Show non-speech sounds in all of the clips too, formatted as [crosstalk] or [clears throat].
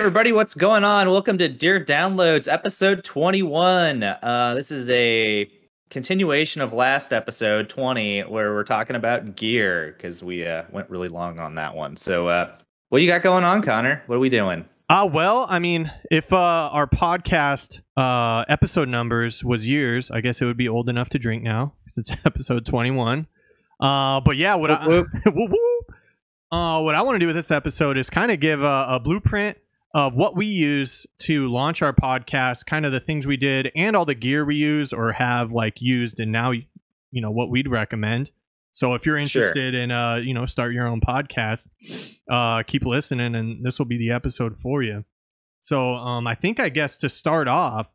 Everybody, what's going on? Welcome to Dear Downloads, episode 21. Uh, this is a continuation of last episode 20, where we're talking about gear because we uh, went really long on that one. So, uh, what you got going on, Connor? What are we doing? Uh, well, I mean, if uh, our podcast uh, episode numbers was years, I guess it would be old enough to drink now. because It's [laughs] episode 21. Uh, but yeah, what Whoop, I, [laughs] whoop, whoop. Uh, what I want to do with this episode is kind of give a, a blueprint of what we use to launch our podcast, kind of the things we did, and all the gear we use or have like used, and now you know what we'd recommend. So if you're Sure. interested in uh, you know, start your own podcast, uh, keep listening, and this will be the episode for you. So um, I think I guess to start off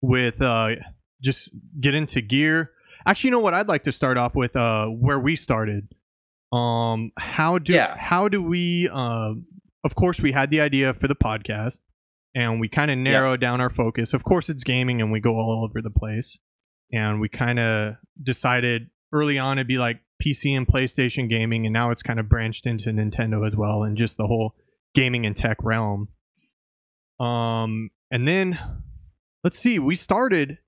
with uh, just get into gear. Actually, you know what? I'd like to start off with uh, where we started. Um, how do Yeah. how do we? Uh, of course, we had the idea for the podcast, and we kind of narrowed down our focus. Of course, it's gaming, and we go all over the place. And we kind of decided early on it'd be like PC and PlayStation gaming, and now it's kind of branched into Nintendo as well, and just the whole gaming and tech realm. Um, and then let's see, we started.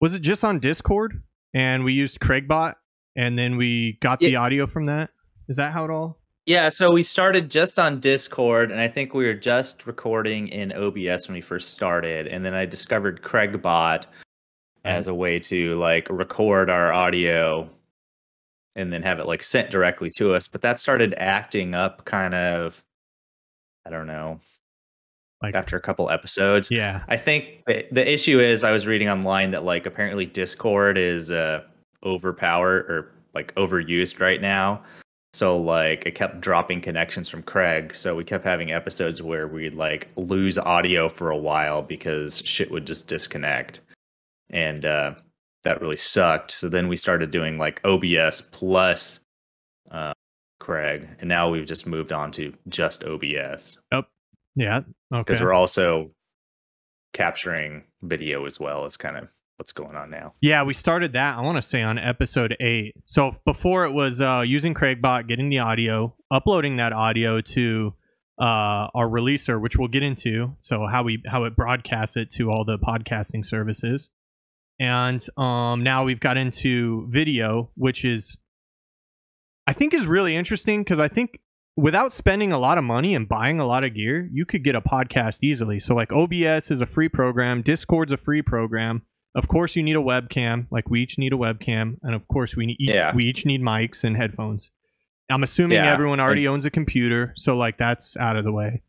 Was it just on Discord, and we used Craigbot, and then we got the audio from that? Is that how it all? Yeah, so we started just on Discord, and I think we were just recording in OBS when we first started, and then I discovered Craigbot as a way to like record our audio and then have it like sent directly to us. But that started acting up kind of, I don't know, Like, after a couple episodes. yeah, I think the, the issue is I was reading online that like apparently Discord is uh overpowered or like overused right now. So like it kept dropping connections from Craig. So we kept having episodes where we'd like lose audio for a while because shit would just disconnect. And uh that really sucked. So then we started doing like OBS plus uh Craig. And now we've just moved on to just OBS Yep. yeah, okay. because we're also capturing video as well as kind of what's going on now. Yeah, we started that. I want to say on episode eight. So before it was uh, using Craigbot, getting the audio, uploading that audio to uh, our releaser, which we'll get into. So how we how it broadcasts it to all the podcasting services, and um, now we've got into video, which is I think is really interesting because I think without spending a lot of money and buying a lot of gear, you could get a podcast easily. So like OBS is a free program, Discord's a free program. Of course, you need a webcam. Like we each need a webcam, and of course, we need Yeah. we each need mics and headphones. I'm assuming Yeah, everyone already owns a computer, so like that's out of the way.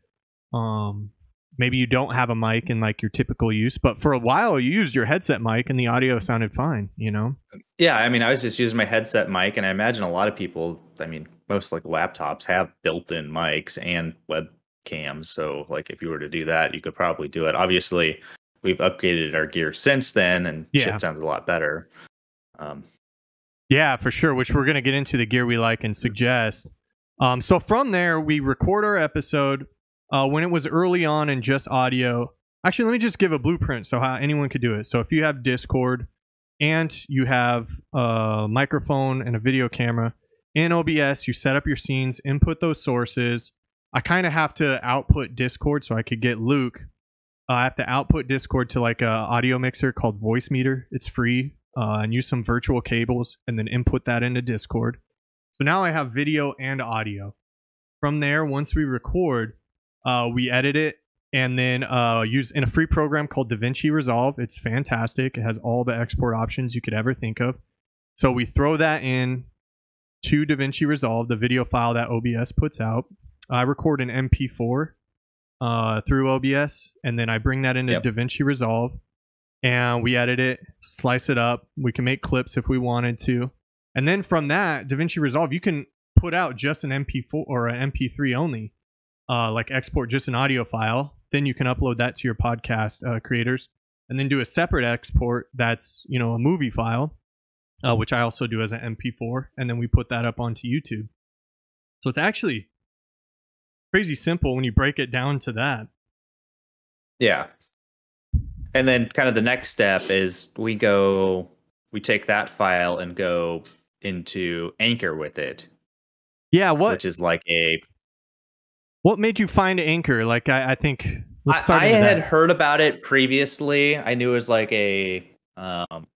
Um, maybe you don't have a mic in like your typical use, but for a while you used your headset mic and the audio sounded fine. You know? Yeah, I mean, I was just using my headset mic, and I imagine a lot of people, I mean, most like laptops have built-in mics and webcams. So, like, if you were to do that, you could probably do it. Obviously, we've upgraded our gear since then, and Yeah. shit sounds a lot better. Um, Yeah, for sure. Which we're gonna get into the gear we like and suggest. Um, so from there, we record our episode. Uh, when it was early on and just audio. Actually, let me just give a blueprint so how anyone could do it. So if you have Discord and you have a microphone and a video camera in OBS, you set up your scenes, input those sources. I kind of have to output Discord so I could get Luke. Uh, I have to output Discord to like a audio mixer called Voicemeeter. It's free uh, and use some virtual cables and then input that into Discord. So now I have video and audio. From there, once we record, uh, we edit it and then uh, use in a free program called DaVinci Resolve. It's fantastic. It has all the export options you could ever think of. So we throw that in to DaVinci Resolve, the video file that OBS puts out. I record an MP4 uh, through OBS, and then I bring that into Yep. DaVinci Resolve, and we edit it, slice it up. We can make clips if we wanted to, and then from that DaVinci Resolve, you can put out just an MP4 or an MP3 only, uh, like export just an audio file. Then you can upload that to your podcast uh, creators, and then do a separate export that's you know a movie file, uh, which I also do as an MP4, and then we put that up onto YouTube. So it's actually crazy simple when you break it down to that. Yeah. And then kind of the next step is we go we take that file and go into Anchor with it, Yeah, what which is like a What made you find Anchor? Like, I, I think let's I, start. I had heard about it previously. I knew it was like a um,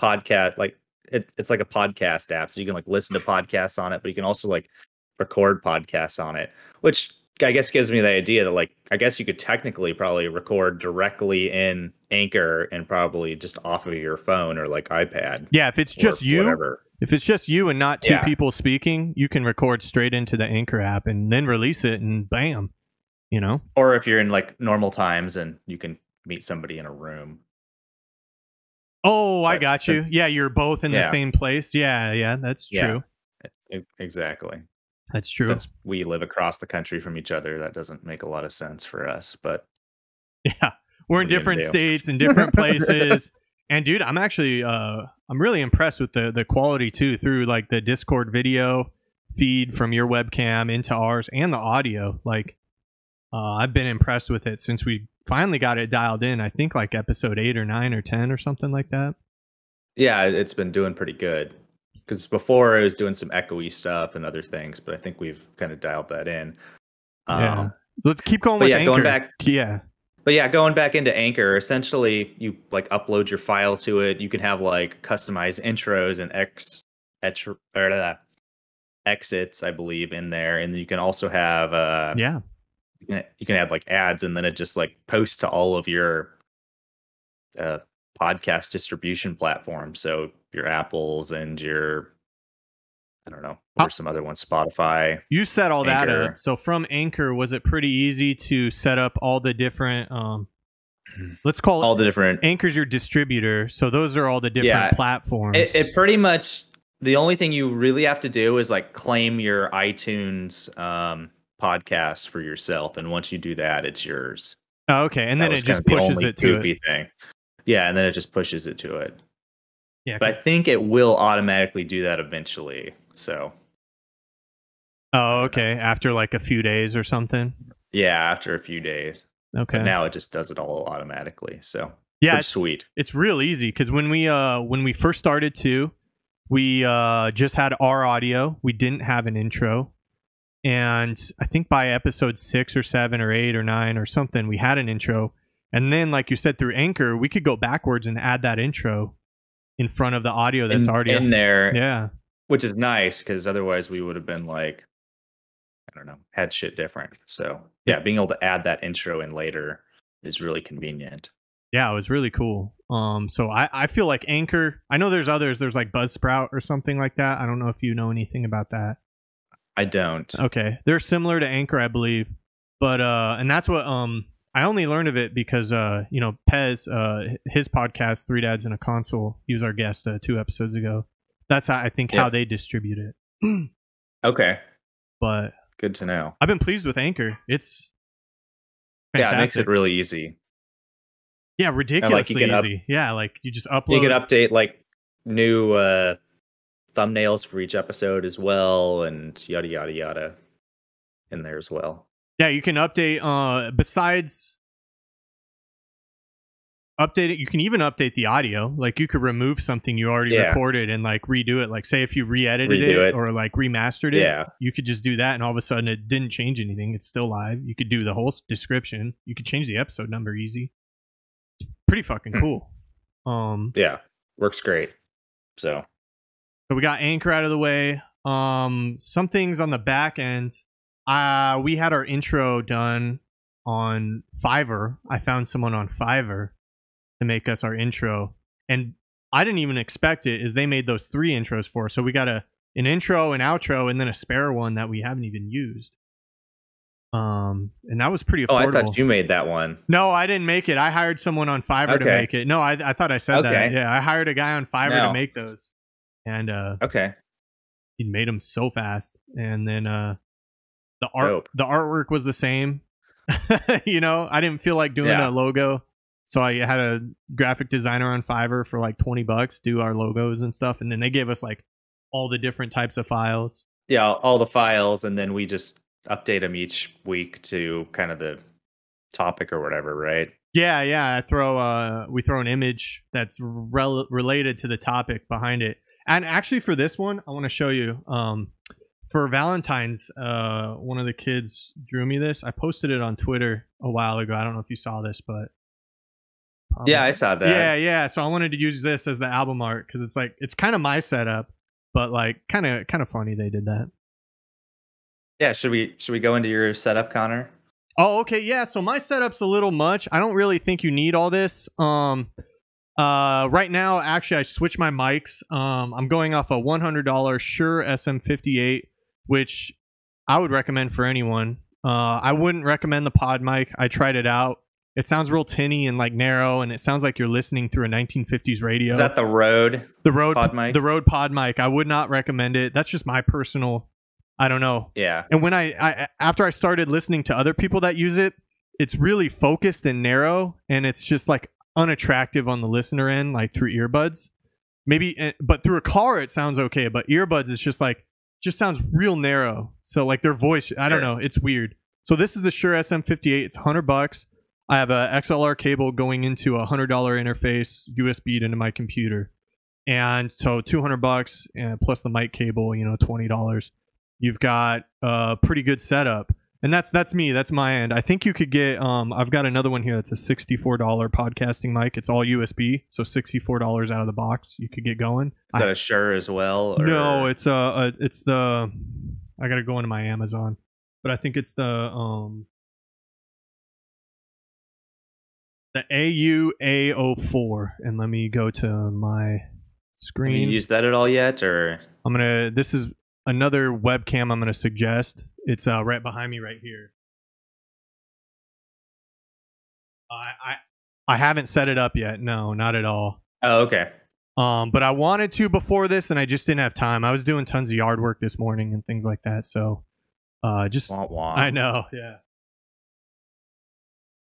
podcast, like it, it's like a podcast app, so you can like listen to podcasts on it, but you can also like record podcasts on it, which I guess gives me the idea that like I guess you could technically probably record directly in Anchor and probably just off of your phone or like iPad. Yeah, if it's just you, whatever. if it's just you and not two Yeah. people speaking, you can record straight into the Anchor app and then release it, and bam, you know. or if you're in like normal times and you can meet somebody in a room. Oh, I But got the- you. Yeah, you're both in the same place. Yeah, yeah, that's true. E- Exactly. That's true. Since we live across the country from each other, that doesn't make a lot of sense for us. But [laughs] Yeah. We're in What are you gonna different states and [laughs] different places. and dude, I'm actually uh I'm really impressed with the the quality too through like the Discord video feed from your webcam into ours and the audio. Like uh I've been impressed with it since we finally got it dialed in. I think like episode 8 or 9 or 10 or something like that. yeah, it's been doing pretty good. Because before I was doing some echoey stuff and other things, but I think we've kind of dialed that in. Yeah. Um, So let's keep going but with yeah, Anchor. going back Yeah. But yeah, going back into Anchor, essentially you like upload your file to it. You can have like customized intros and ex, etch, or, uh, exits, I believe, in there, and you can also have uh, Yeah. you can you can add like ads, and then it just like posts to all of your uh, podcast distribution platforms. So your Apples and your I don't know, How- or some other ones, Spotify. You set all that up. So from Anchor, was it pretty easy to set up all the different um [clears throat] let's call it All the different Anchor's your distributor, so those are all the different Yeah. platforms. It, it pretty much the only thing you really have to do is like claim your iTunes um, podcast for yourself, and once you do that, it's yours. Oh, okay, and That then it just of the pushes it to it. thing. Yeah, and then it just pushes it to it. Yeah. But I think it will automatically do that eventually. So oh, okay. After like a few days or something. yeah, after a few days. Okay. But now it just does it all automatically. So yeah, it's, sweet. it's real easy because when we uh when we first started to, we uh just had our audio. We didn't have an intro. And I think by episode six or seven or eight or nine or something, we had an intro. And then, like you said, through Anchor, we could go backwards and add that intro in front of the audio that's in, already in there, Yeah. which is nice because otherwise we would have been like, I don't know, had shit different. So yeah, being able to add that intro in later is really convenient. Yeah, it was really cool. Um, so I, I feel like Anchor. I know there's others. There's like Buzzsprout or something like that. I don't know if you know anything about that. I don't. Okay, they're similar to Anchor, I believe, but uh, and that's what um I only learned of it because uh you know Pez uh his podcast Three Dads in a Console. He was our guest uh, two episodes ago. That's how I think how they distribute it. [clears throat] Okay, But good to know. I've been pleased with Anchor. It's Yeah, it makes it really easy. yeah, ridiculously can up- easy. yeah, like you just upload. You can update like new uh, thumbnails for each episode as well, and yada yada yada in there as well. Yeah, you can update. Uh, besides update it, you can even update the audio. Like you could remove something you already Yeah. recorded and like redo it. Like say if you re-edited it, it. or like remastered it, Yeah. you could just do that, and all of a sudden it didn't change anything. It's still live. You could do the whole description. You could change the episode number easy. It's pretty fucking Hmm. cool. Um, Yeah, works great. So So we got Anchor out of the way. Um, some things on the back end. Uh, we had our intro done on Fiverr. I found someone on Fiverr to make us our intro, and I didn't even expect it. Is they made those three intros for us. So we got a an intro, an outro, and then a spare one that we haven't even used. Um, and that was pretty oh, I thought you made that one. No, I didn't make it. I hired someone on Fiverr to make it. No, I, I thought I said that. Yeah, I hired a guy on Fiverr to make those, and uh, Okay, he made them so fast and then uh the art Dope. the artwork was the same [laughs] you know i didn't feel like doing Yeah. a logo so i had a graphic designer on fiverr for like 20 bucks do our logos and stuff and then they gave us like all the different types of files yeah, all the files, and then we just update them each week to kind of the topic or whatever, right? yeah yeah i throw uh we throw an image that's rel- related to the topic behind it and actually for this one i want to show you um for Valentine's, uh, one of the kids drew me this. I posted it on Twitter a while ago. I don't know if you saw this, but probably- Yeah, I saw that. yeah, yeah. So I wanted to use this as the album art because it's like it's kind of my setup, but like kind of kind of funny they did that. Yeah, should we should we go into your setup, Connor? Oh, okay, yeah. So my setup's a little much. I don't really think you need all this. Um, uh, right now, actually, I switched my mics. Um, I'm going off a $100 Shure SM58, which I would recommend for anyone. Uh, I wouldn't recommend the pod mic. I tried it out. It sounds real tinny and like narrow, and it sounds like you're listening through a 1950s radio. Is that the Rode? the Rode pod mic? The Rode Pod mic. I would not recommend it. That's just my personal. I don't know. Yeah. And when I, I after I started listening to other people that use it, it's really focused and narrow, and it's just like unattractive on the listener end, like through earbuds. Maybe, eh, but through a car it sounds okay, but earbuds it's just like just sounds real narrow. So like their voice, I don't know, it's weird. So this is the Shure SM58. It's hundred bucks. I have a XLR cable going into a hundred dollar interface USB into my computer, and so two hundred bucks and plus the mic cable, you know, twenty dollars. You've got a pretty good setup, and that's that's me. That's my end. I think you could get. Um, I've got another one here that's a sixty-four dollar podcasting mic. It's all USB, so sixty-four dollars out of the box. You could get going. Is that a Shure as well? Or... No, it's uh, uh it's the I gotta go into my Amazon, but I think it's the um the AUA04, and let me go to my Have you screen. used that at all yet? Or I'm gonna. This is another webcam I'm gonna suggest. It's uh right behind me right here. I I I haven't set it up yet. No, not at all. oh, okay. Um, but I wanted to before this, and I just didn't have time. I was doing tons of yard work this morning and things like that. So, uh, just Womp womp. I know, yeah.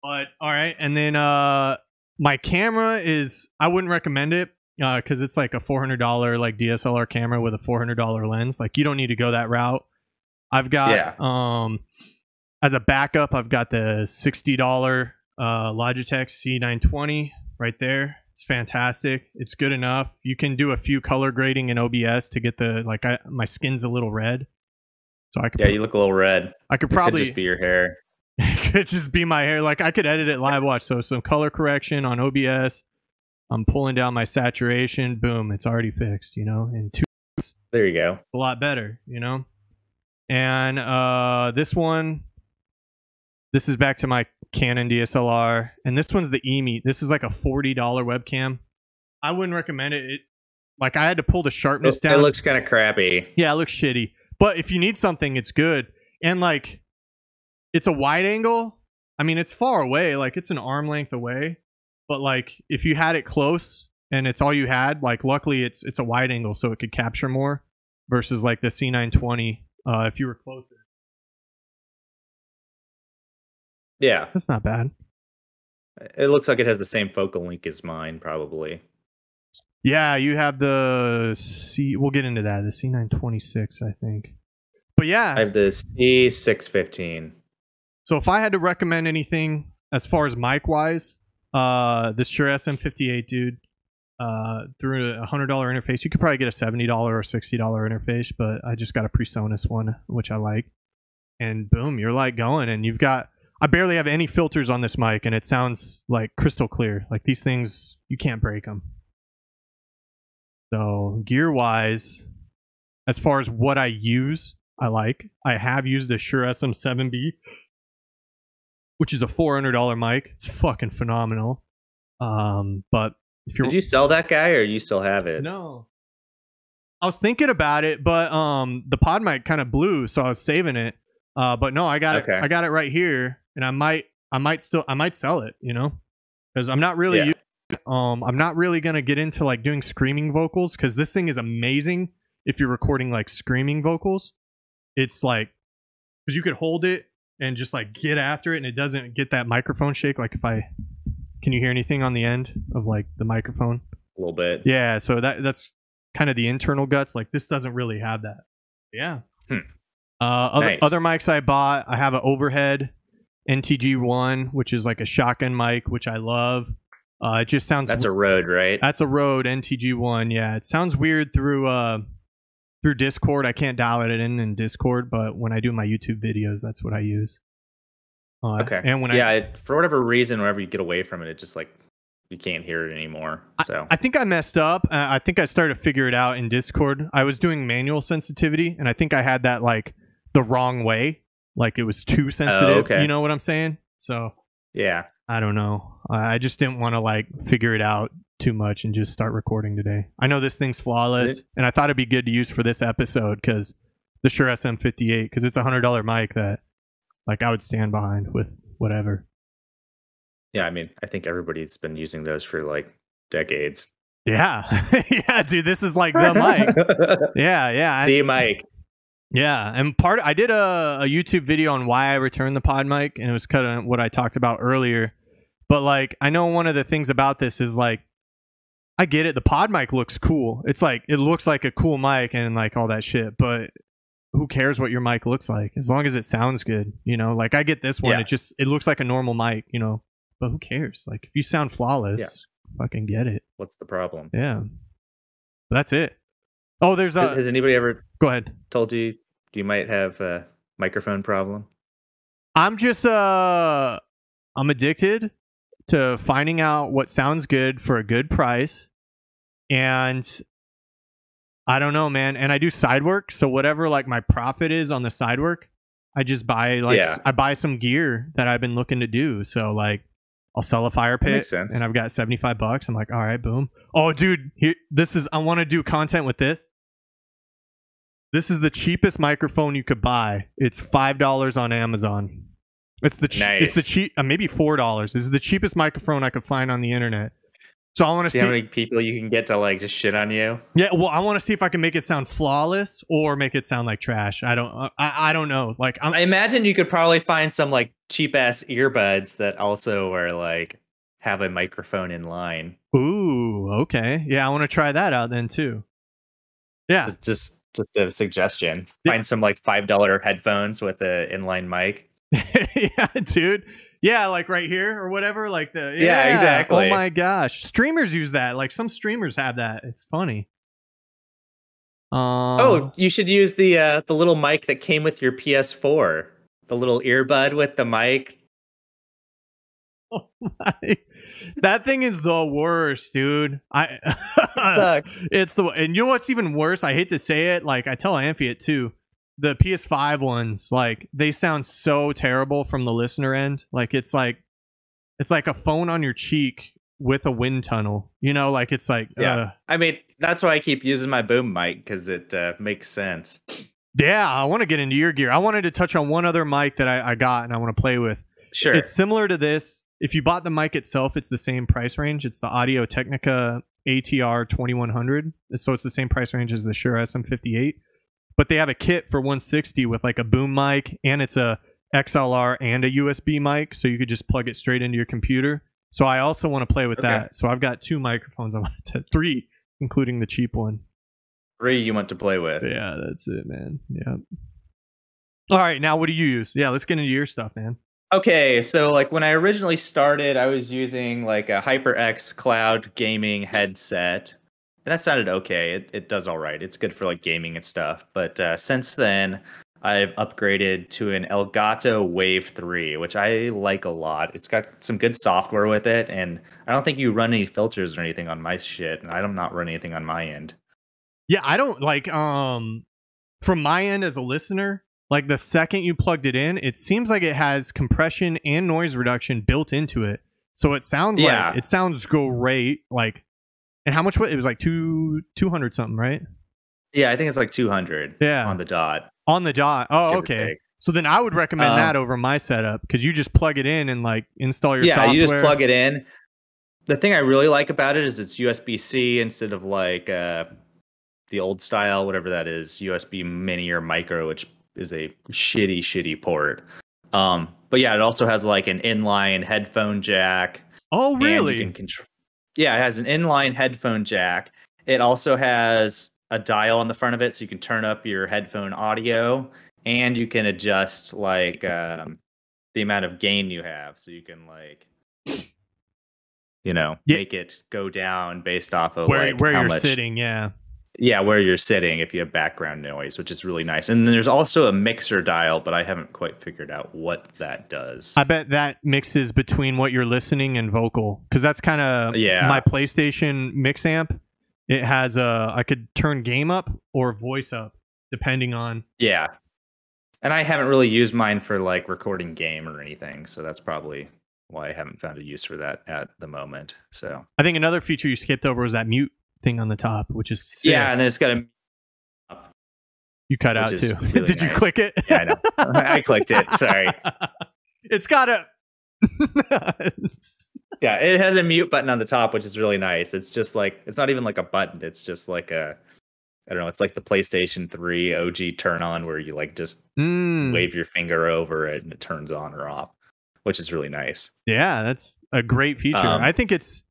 But all right, and then uh, my camera is I wouldn't recommend it because it's like a four hundred dollar like DSLR camera with a four hundred dollar lens. Like you don't need to go that route. I've got Yeah. um as a backup, I've got the sixty dollar uh, Logitech C920 right there. It's fantastic. It's good enough. You can do a few color grading in OBS to get the like I, my skin's a little red, so I could Yeah, you look a little red. I could It probably could just be your hair. [laughs] it could just be my hair. Like I could edit it live watch. So some color correction on OBS. I'm pulling down my saturation. Boom, it's already fixed. You know, in two There you go. a lot better. You know, and uh, this one, this is back to my Canon DSLR, and this one's the EMI. This is like a forty dollar webcam. I wouldn't recommend it. it. Like I had to pull the sharpness It, down. it looks kind of crappy. Yeah, it looks shitty. But if you need something, it's good. And like it's a wide angle. I mean, it's far away, like it's an arm length away. But like if you had it close and it's all you had, like luckily it's it's a wide angle so it could capture more versus like the C920 uh if you were closer. Yeah, That's not bad. it looks like it has the same focal length as mine, probably. Yeah, you have the C we'll get into that. The C926, I think. But yeah, I have the C615. So if I had to recommend anything as far as mic wise, uh, this Shure SM58, dude, uh, through a hundred dollar interface, you could probably get a seventy dollar or sixty dollar interface, but I just got a PreSonus one, which I like, and boom, you're like going, and you've got. I barely have any filters on this mic, and it sounds like crystal clear. Like these things, you can't break them. So gear wise, as far as what I use, I like. I have used the Shure SM7B which is a four hundred dollar mic. It's fucking phenomenal. Um, but Did you sell that guy, or you still have it? no, I was thinking about it, but um, the pod mic kind of blew, so I was saving it. Uh, but no, I got Okay. it. I got it right here, and I might, I might still, I might sell it. You know, because I'm not really, Yeah. used- um, I'm not really gonna get into like doing screaming vocals because this thing is amazing if you're recording like screaming vocals. It's like because you could hold it and just like get after it, and it doesn't get that microphone shake. Like if I, can you hear anything on the end of like the microphone? A little bit. Yeah, so that that's kind of the internal guts. Like this doesn't really have that. Yeah. Hmm. Uh, other Nice. other mics I bought, I have an overhead NTG one, which is like a shotgun mic, which I love. Uh, it just sounds That's a Rode, right? that's a Rode NTG one. Yeah, it sounds weird through uh through Discord. I can't dial it in in Discord, but when I do my YouTube videos, that's what I use. Uh, Okay. And when yeah, I, it, for whatever reason, whenever you get away from it, it just like you can't hear it anymore. So I think I messed up. Uh, I think I started to figure it out in Discord. I was doing manual sensitivity, and I think I had that like the wrong way. Like it was too sensitive. Oh, okay. You know what I'm saying? So yeah, I don't know. I I just didn't want to like figure it out too much and just start recording today. I know this thing's flawless, It- and I thought it'd be good to use for this episode because the Shure SM58 because it's a hundred dollar mic that like I would stand behind with whatever. yeah. I mean, I think everybody's been using those for like decades. Yeah, [laughs] yeah, dude. This is like the mic. [laughs] Yeah, yeah. The mic. Yeah, and part I did a, a YouTube video on why I returned the pod mic, and it was kind of what I talked about earlier. But like, I know one of the things about this is like, I get it. The pod mic looks cool. It's like it looks like a cool mic and like all that shit. But who cares what your mic looks like as long as it sounds good? You know, like I get this one. Yeah. It just it looks like a normal mic. You know, but who cares? Like if you sound flawless, fucking get it. What's the problem? Yeah, that's it. Oh, there's a. Has anybody ever Go ahead. told you you might have a microphone problem? I'm just uh I'm addicted to finding out what sounds good for a good price. And I don't know, man. And I do side work, so whatever like my profit is on the side work, I just buy like Yeah. I buy some gear that I've been looking to do. So like I'll sell a fire pit and I've got 75 bucks. I'm like, "All right, boom." Oh, dude, here this is I want to do content with this. This is the cheapest microphone you could buy. It's five dollars on Amazon. It's the che- it's the cheap uh, maybe four dollars. This is the cheapest microphone I could find on the internet. So I want to See see. how many people you can get to like just shit on you. yeah, well, I want to see if I can make it sound flawless or make it sound like trash. I don't. uh, I I don't know. Like I'm. I imagine you could probably find some like cheap ass earbuds that also are like have a microphone in line. Ooh, okay. Yeah, I want to try that out then too. Yeah, Just just a suggestion. Yeah. Find some like five dollar headphones with a inline mic. [laughs] yeah, dude. Yeah, like right here or whatever. Like the Yeah, exactly. Oh my gosh, streamers use that. Like some streamers have that. It's funny. Um, oh, you should use the uh, the little mic that came with your PS4. The little earbud with the mic. [laughs] oh my. that thing is the worst, dude. I. Sucks. [laughs] It's the and you know what's even worse? I hate to say it, like I tell Amphi it too. The PS5 ones, like they sound so terrible from the listener end. Like it's like it's like a phone on your cheek with a wind tunnel. You know, like it's like Yeah. uh, I mean, that's why I keep using my boom mic because it uh, makes sense. yeah. I want to get into your gear. I wanted to touch on one other mic that I, I got and I want to play with. Sure. It's similar to this. If you bought the mic itself, it's the same price range. It's the Audio Technica ATR 2100. So it's the same price range as the Shure SM58. But they have a kit for 160 with like a boom mic and it's a XLR and a USB mic. So you could just plug it straight into your computer. So I also want to play with Okay. that. So I've got two microphones. [laughs] I want to three, including the cheap one. Three you want to play with. Yeah, that's it, man. Yeah. All right, now what do you use? Yeah, let's get into your stuff, man. Okay, so like when I originally started, I was using like a HyperX cloud gaming headset. That sounded okay. It it does all right. It's good for like gaming and stuff. But uh, since then, I've upgraded to an Elgato Wave 3, which I like a lot. It's got some good software with it, and I don't think you run any filters or anything on my shit, and I'm not running anything on my end. Yeah, I don't like um from my end as a listener, like the second you plugged it in, it seems like it has compression and noise reduction built into it. So it sounds Yeah. like it sounds great. Like and how much was it was like two two hundred something, right? Yeah, I think it's like 200 Yeah. on the dot. On the dot. Oh, okay. So then I would recommend Um, that over my setup because you just plug it in and like install your yeah, software. you just plug it in. The thing I really like about it is it's USB C instead of like uh, the old style, whatever that is, USB Mini or Micro, which is a shitty, shitty port. Um, but yeah, it also has like an inline headphone jack. Oh, really? can control. Yeah, it has an inline headphone jack. It also has a dial on the front of it, so you can turn up your headphone audio, and you can adjust like um, the amount of gain you have, so you can like, you know, Yeah. make it go down based off of where like where how you're much. sitting, yeah. Yeah, where you're sitting if you have background noise, which is really nice. And then there's also a mixer dial, but I haven't quite figured out what that does. I bet that mixes between what you're listening and vocal because that's kind of Yeah. my PlayStation mix amp. It has a I could turn game up or voice up depending on. yeah. And I haven't really used mine for like recording game or anything, so that's probably why I haven't found a use for that at the moment. So I think another feature you skipped over was that mute thing on the top, which is sick. yeah, and then it's got a you cut out too. really [laughs] Did you click it? Yeah, I know. [laughs] I clicked it. Sorry. [laughs] it's got a. Yeah, it has a mute button on the top, which is really nice. It's just like it's not even like a button. It's just like a I don't know. It's like the PlayStation 3 OG turn on where you like just Mm, wave your finger over it and it turns on or off, which is really nice. yeah, that's a great feature. Um, I think it's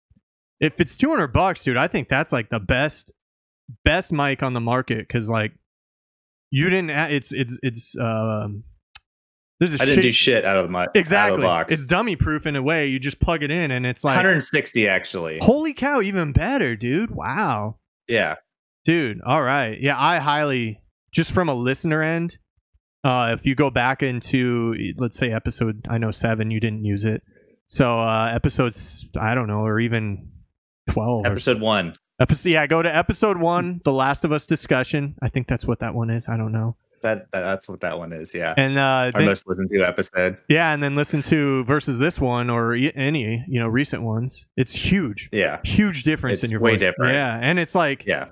if it's two hundred bucks, dude. I think that's like the best best mic on the market because like you didn't. It's it's it's um. There's a I didn't shit- do shit out of the, mi- out of exactly. the box. It's dummy proof in a way. You just plug it in and it's like 160 actually. holy cow, even better, dude. Wow. Yeah. Dude, all right. Yeah, I highly just from a listener end, uh if you go back into let's say episode I know 7 you didn't use it. So uh episodes I don't know or even 12 or Episode 1. episode yeah, go to episode 1, The Last of Us discussion. I think that's what that one is. I don't know. That, that that's what that one is, yeah. And uh Our then- most listened to episode. yeah, and then listen to versus this one or any, you know, recent ones. It's huge. Yeah. Huge difference It's in your way voice. different. Yeah, and it's like Yeah.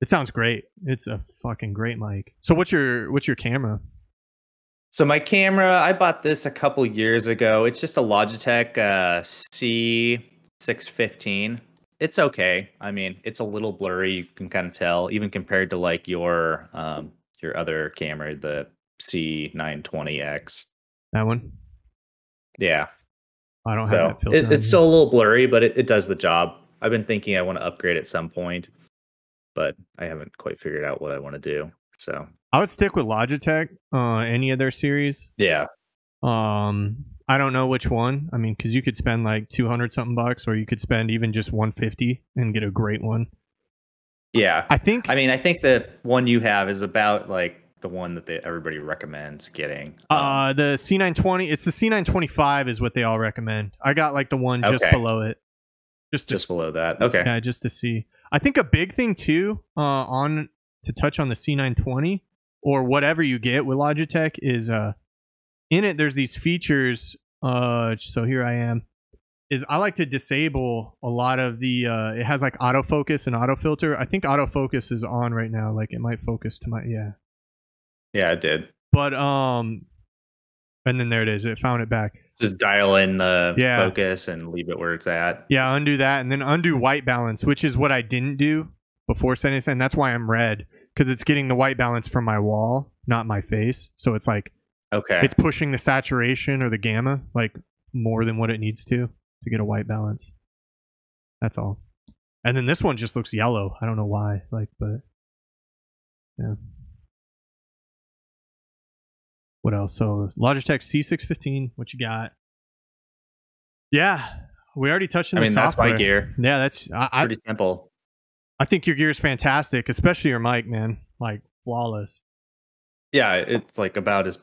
it sounds great. It's a fucking great mic. So what's your what's your camera? So my camera, I bought this a couple years ago. It's just a Logitech uh, C615. It's okay. I mean, it's a little blurry. You can kind of tell, even compared to like your um, your other camera, the C920X. That one? Yeah. I don't have that it, it's still a little blurry, but it, it does the job. I've been thinking I want to upgrade at some point, but I haven't quite figured out what I want to do. So I would stick with Logitech, uh, any of their series. yeah, Um, I don't know which one. I mean, because you could spend like two hundred something bucks, or you could spend even just one fifty and get a great one. yeah. I think. I mean, I think the one you have is about like the one that they, everybody recommends getting. Um, uh, the C nine twenty. It's the C nine twenty five is what they all recommend. I got like the one just Okay. below it, just to just below that. Okay. Yeah, just to see. I think a big thing too, uh, on to touch on the C920 or whatever you get with Logitech is uh, in it. There's these features. Uh, so here I am. Is I like to disable a lot of the. Uh, it has like autofocus and autofilter. I think autofocus is on right now. Like it might focus to my yeah. Yeah, it did. But um, and then there it is. It found it back. Just dial in the Yeah. focus and leave it where it's at. Yeah, undo that and then undo white balance, which is what I didn't do before setting this, and that's why I'm red because it's getting the white balance from my wall, not my face. So it's like Okay. it's pushing the saturation or the gamma like more than what it needs to to get a white balance. That's all. And then this one just looks yellow. I don't know why, like, but yeah. What else? So Logitech C615. What you got? Yeah, we already touched on I the mean, that's software. my gear. Yeah, that's I, I Pretty simple. I think your gear is fantastic, especially your mic, man. Like flawless. Yeah, it's like about as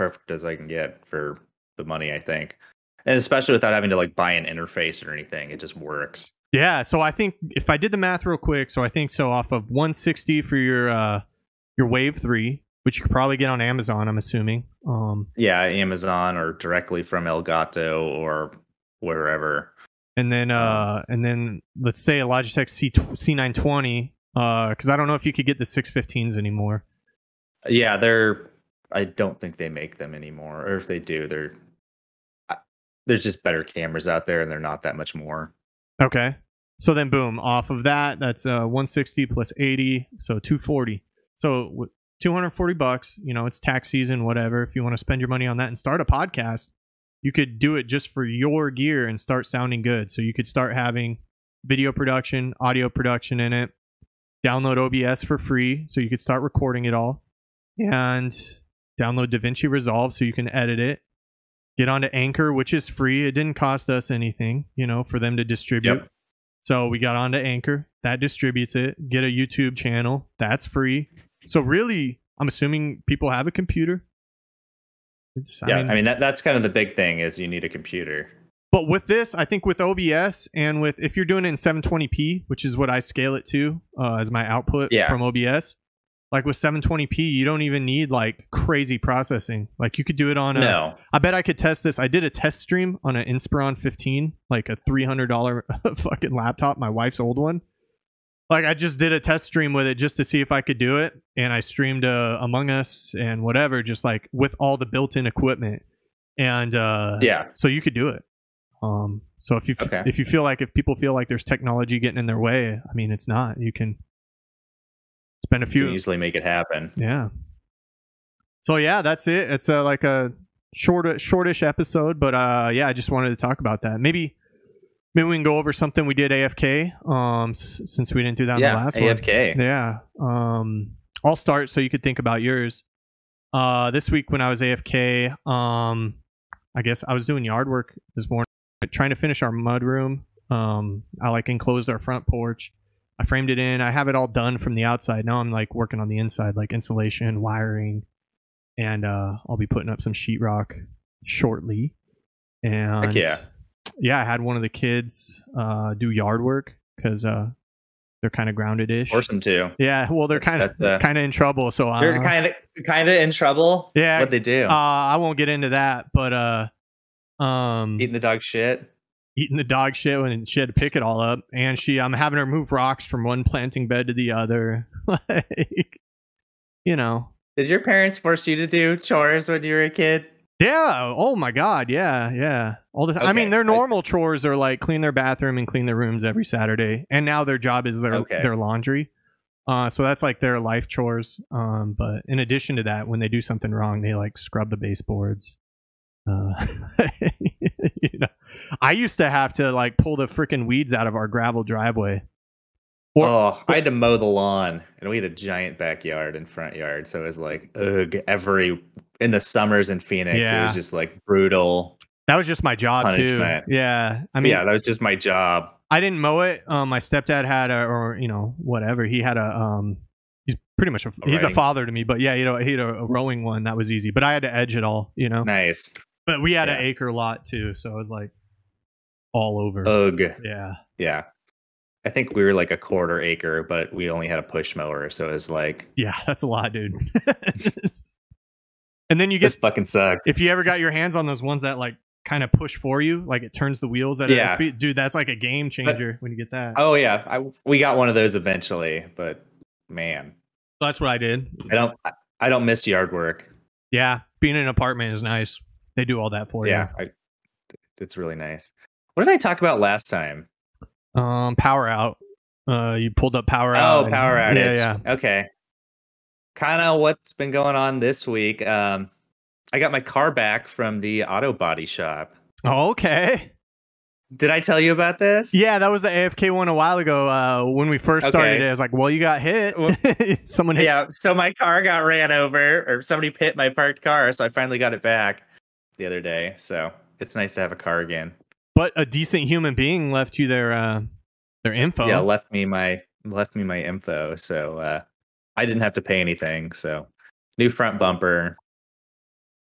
perfect as I can get for the money, I think. And especially without having to like buy an interface or anything, it just works. Yeah, so I think if I did the math real quick, so I think so off of 160 for your uh your Wave 3, which you could probably get on Amazon, I'm assuming. Um Yeah, Amazon or directly from Elgato or wherever. and then uh and then let's say a Logitech C C920 uh cuz I don't know if you could get the 615s anymore. Yeah, they're. I don't think they make them anymore, or if they do, they're. There's just better cameras out there, and they're not that much more. Okay. So then boom, off of that, that's uh 160 plus 80, so 240. So 240 bucks, you know, it's tax season whatever. If you want to spend your money on that and start a podcast, you could do it just for your gear and start sounding good. So you could start having video production, audio production in it. Download OBS for free so you could start recording it all and download DaVinci Resolve so you can edit it. Get onto Anchor, which is free. It didn't cost us anything, you know, for them to distribute. Yep. So we got onto Anchor. That distributes it. Get a YouTube channel. That's free. So really, I'm assuming people have a computer. It's, yeah, I mean, that that's kind of the big thing is you need a computer. But with this, I think with OBS and with if you're doing it in 720p, which is what I scale it to uh, as my output Yeah. from OBS, like with 720p, you don't even need like crazy processing. Like you could do it on a. No. I bet I could test this. I did a test stream on an Inspiron 15, like a $300 [laughs] fucking laptop, my wife's old one. Like I just did a test stream with it just to see if I could do it, and I streamed uh, Among Us and whatever, just like with all the built-in equipment, and uh, Yeah. so you could do it. Um, so if you f- Okay. if you feel like if people feel like there's technology getting in their way, I mean, it's not. You can spend a few. can easily make it happen. Yeah. So yeah, that's it. It's uh, like a short, shortish episode, but uh, yeah, I just wanted to talk about that. Maybe, maybe we can go over something we did AFK. Um, s- since we didn't do that in the last one. AFK. Yeah. Um, I'll start so you could think about yours. Uh, this week when I was AFK, um, I guess I was doing yard work this morning, trying to finish our mud room. Um, I like enclosed our front porch. I framed it in. I have it all done from the outside. Now I'm like working on the inside, like insulation, wiring, and uh, I'll be putting up some sheetrock shortly. And Heck yeah. yeah, I had one of the kids uh, do yard work because uh, they're kind of grounded ish. Force them to. Yeah, well, they're kind of uh, kind of in trouble. So uh, They're kind of kind of in trouble. Yeah. What they do? uh, I won't get into that, but uh, um, Eating the dog shit. Eating the dog shit when she had to pick it all up, and she, I'm having her move rocks from one planting bed to the other, [laughs] like, you know, Did your parents force you to do chores when you were a kid? yeah. Oh my god, yeah, yeah. All the, I mean, Okay, their normal chores are like clean their bathroom and clean their rooms every Saturday, and now their job is their Okay. their laundry. Uh, so that's like their life chores. Um, but in addition to that, when they do something wrong, they like scrub the baseboards. Uh, [laughs] you know, I used to have to like pull the freaking weeds out of our gravel driveway. Or- oh, I had to mow the lawn, and we had a giant backyard and front yard, so it was like ugh. Every in the summers in Phoenix, it was just like brutal. That was just my job Punishment. too. Yeah, I mean, yeah, that was just my job. I didn't mow it. Um, my stepdad had a, or you know, whatever. He had a, um, he's pretty much a, he's a father to me. But yeah, you know, he had a, a rowing one that was easy. But I had to edge it all, you know. Nice. But we had an acre lot too, so it was like all over. Ugh. yeah, Yeah. I think we were like a quarter acre, but we only had a push mower, so it was like yeah, [laughs] that's a lot, dude. [laughs] [laughs] and then you get this fucking sucked. if you ever got your hands on those ones that like kind of push for you, like it turns the wheels at a Yeah. speed, dude. That's like a game changer when you get that. Oh yeah, I, we got one of those eventually, but man, That's what I did. I don't I- I don't miss yard work. Yeah, being in an apartment is nice. They do all that for you. yeah, it's really nice. What did I talk about last time? Um, power out. Uh, you pulled up power out. Oh, and- power outage. Yeah, yeah. Okay. Kind of what's been going on this week. Um, I got my car back from the auto body shop. Oh, okay. Did I tell you about this? Yeah, that was the AFK one a while ago. Uh, when we first started Okay. it, I was like, "Well, you got hit. [laughs] Someone hit." Yeah. So my car got ran over, or somebody hit my parked car. So I finally got it back the other day. So it's nice to have a car again. But a decent human being left you their uh, their info. Yeah, left me my left me my info. So uh, I didn't have to pay anything. So new front bumper,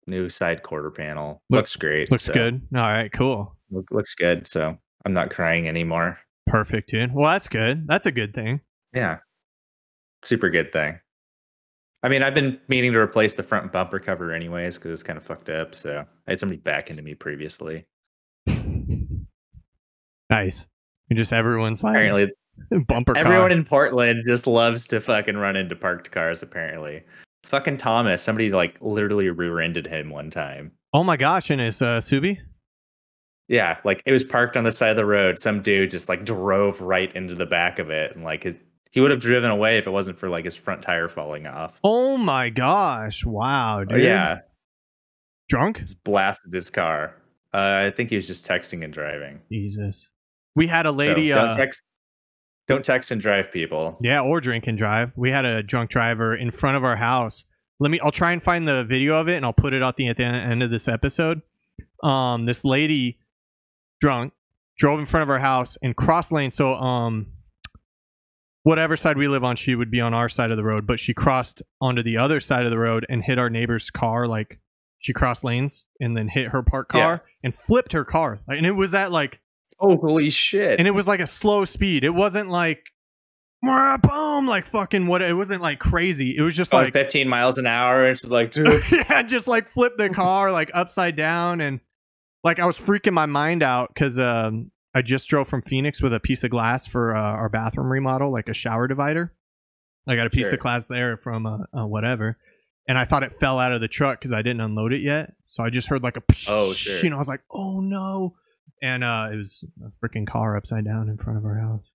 new side quarter panel. Look- looks great. Looks so- good. All right, cool. Look, looks good. So I'm not crying anymore. Perfect, dude. Well, that's good. That's a good thing. Yeah. Super good thing. I mean, I've been meaning to replace the front bumper cover anyways because it's kind of fucked up. So I had somebody back into me previously. Nice. And just everyone's like Apparently, [laughs] bumper car. everyone in Portland just loves to fucking run into parked cars. Apparently, fucking Thomas, somebody like literally rear-ended him one time. oh my gosh, and his uh, Subi. Yeah, like it was parked on the side of the road. Some dude just like drove right into the back of it, and like his he would have driven away if it wasn't for like his front tire falling off. Oh my gosh! Wow, Oh, dude. yeah, Drunk? just blasted his car. Uh, I think he was just texting and driving. Jesus. We had a So lady. don't uh, text, don't text and drive, people. Yeah, or drink and drive. We had a drunk driver in front of our house. Let me I'll try and find the video of it and I'll put it at the at the end of this episode. Um this lady drunk drove in front of our house and crossed lanes. So um, whatever side we live on, she would be on our side of the road, but she crossed onto the other side of the road and hit our neighbor's car. Like she crossed lanes and then hit her parked car and flipped her car. Like, and it was at like holy shit! and it was like a slow speed. It wasn't like boom, like fucking what. It wasn't like crazy. It was just Going like 15 miles an hour. And she's like, yeah, just like [laughs] flip the car like upside down and like I was freaking my mind out because um, I just drove from Phoenix with a piece of glass for uh, our bathroom remodel, like a shower divider. I got a piece Sure. of glass there from uh, uh, whatever, and I thought it fell out of the truck because I didn't unload it yet. So I just heard like a Oh, sure. you know, I was like, oh no, and uh, it was a freaking car upside down in front of our house.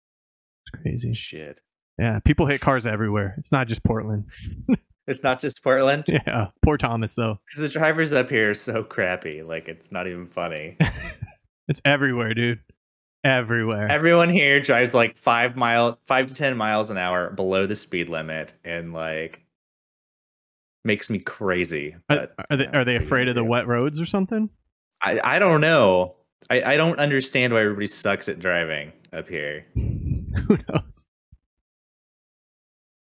It's crazy. shit. Yeah, people hit cars everywhere. It's not just Portland. [laughs] It's not just Portland. Yeah, poor Thomas though. Because the drivers up here are so crappy. Like, it's not even funny. [laughs] It's everywhere, dude. Everywhere. Everyone here drives like five mile, five to ten miles an hour below the speed limit, and like makes me crazy. Are, But are they are they are you afraid of the wet roads or something? I I don't know. I I don't understand why everybody sucks at driving up here. [laughs] Who knows?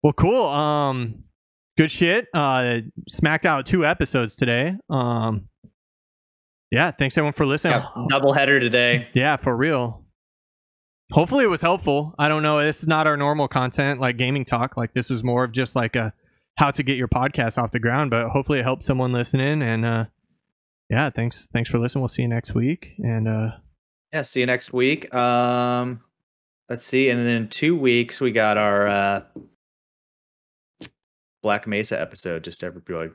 Well, cool. Um, good shit. Uh, smacked out two episodes today. Um, yeah. Thanks everyone for listening. Yeah, double header today. Yeah, for real. Hopefully it was helpful. I don't know. This is not our normal content like gaming talk. Like this was more of just like a how to get your podcast off the ground. But hopefully it helped someone listening. And uh, yeah, thanks. Thanks for listening. We'll see you next week. And uh, Yeah, see you next week. Um, let's see, and then in two weeks we got our uh, Black Mesa episode. Just everybody,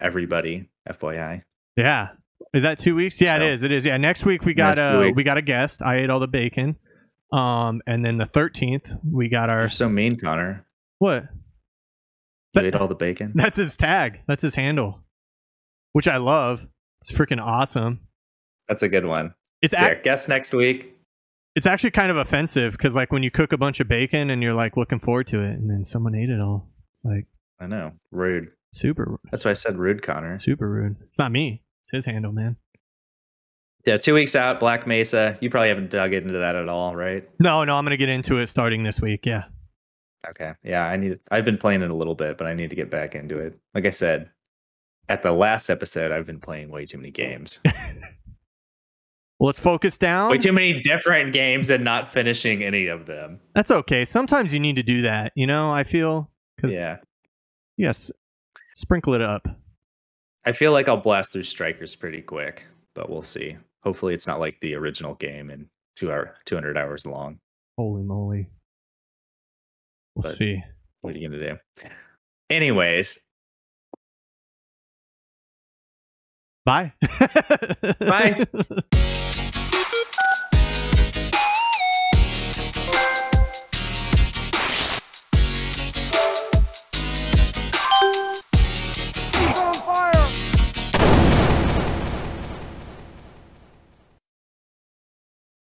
everybody, FYI. Yeah. Is that two weeks? Yeah, So- it is. It is. Yeah. Next week we got two uh we got a guest. I ate all the bacon. Um, and then the thirteenth we got our You're so mean, Connor. what? You But- ate all the bacon. [laughs] That's his tag. That's his handle, which I love. It's freaking awesome. That's a good one. It's So, ac- guess next week. it's actually kind of offensive because like when you cook a bunch of bacon and you're like looking forward to it, and then someone ate it all. It's like I know, rude. super. rude. That's why I said rude, Connor. super rude. It's not me. It's his handle, man. Yeah, two weeks out, Black Mesa. You probably haven't dug into that at all, right? No, no, I'm gonna get into it starting this week. Yeah. Okay. Yeah, I need. I've been playing it a little bit, but I need to get back into it. Like I said, at the last episode, I've been playing way too many games. [laughs] Well, let's focus down. way too many different games and not finishing any of them. That's okay. Sometimes you need to do that. You know, I feel because Yeah. yes, sprinkle it up. I feel like I'll blast through Strikers pretty quick, but we'll see. Hopefully, it's not like the original game and two hour, two hundred hours long. Holy moly. We'll But- see. What are you gonna do? Anyways, Bye. Bye. [laughs]